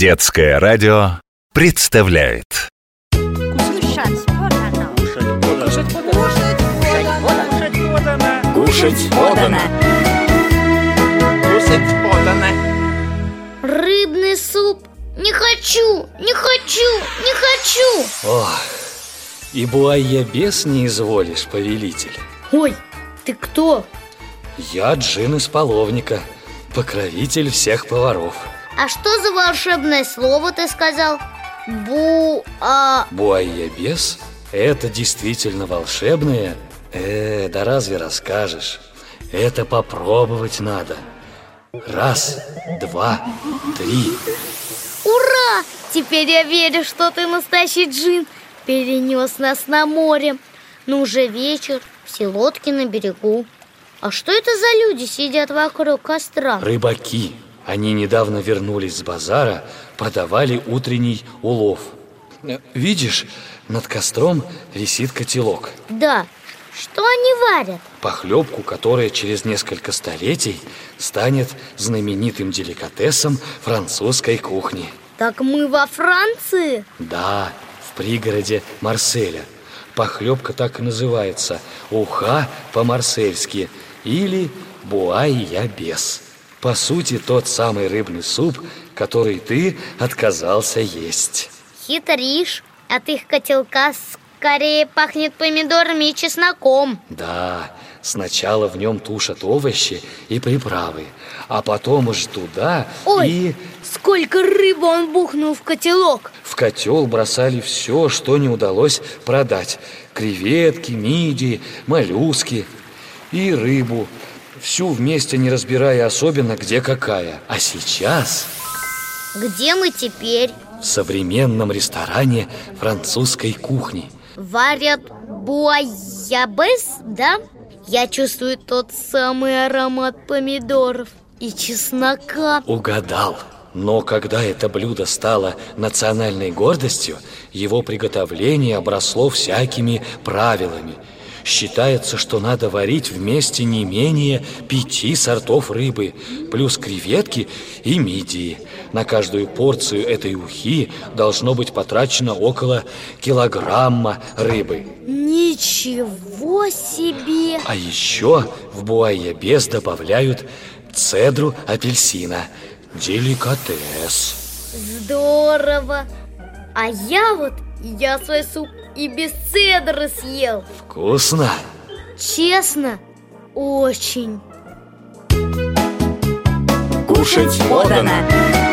Детское радио представляет Кушать подано. Кушать подано. Кушать подано. Рыбный суп. Не хочу, не хочу, не хочу. Ох, и буайя бес не изволишь, повелитель Ой, ты кто? Я джин из половника, покровитель всех поваров А что за волшебное слово ты сказал? Бу... а... Буайя бес – это действительно волшебное Э, да разве расскажешь? Это попробовать надо Раз, два, три Ура! Теперь я верю, что ты настоящий джин Перенес нас на море Но уже вечер, все лодки на берегу А что это за люди сидят вокруг костра? Рыбаки Они недавно вернулись с базара Продавали утренний улов Э, Видишь, над костром висит котелок Да, что они варят? Похлебку, которая через несколько столетий станет знаменитым деликатесом французской кухни. Так мы во Франции? Да, в пригороде Марселя. Похлебка так и называется «Уха по-марсельски» или «Буайя бес». По сути, тот самый рыбный суп, который ты отказался есть. Хитришь, от их котелка скорее пахнет помидорами и чесноком Да, сначала в нем тушат овощи и приправы, а потом уж туда Ой, и сколько рыбы он бухнул в котелок в котел бросали все, что не удалось продать. Креветки, мидии, моллюски и рыбу. Всю вместе, не разбирая особенно, где какая. А сейчас Где мы теперь? в современном ресторане французской кухни. Варят буайябес, да? Я чувствую тот самый аромат помидоров и чеснока Угадал. Но когда это блюдо стало национальной гордостью, его приготовление обросло всякими правилами. Считается, что надо варить вместе не менее пяти сортов рыбы, плюс креветки и мидии. На каждую порцию этой ухи должно быть потрачено около килограмма рыбы. Ничего себе! А еще в буайябес добавляют цедру апельсина. Деликатес. Здорово! А я вот, я свой суп и без цедры съел Вкусно? Честно, очень Кушать подано.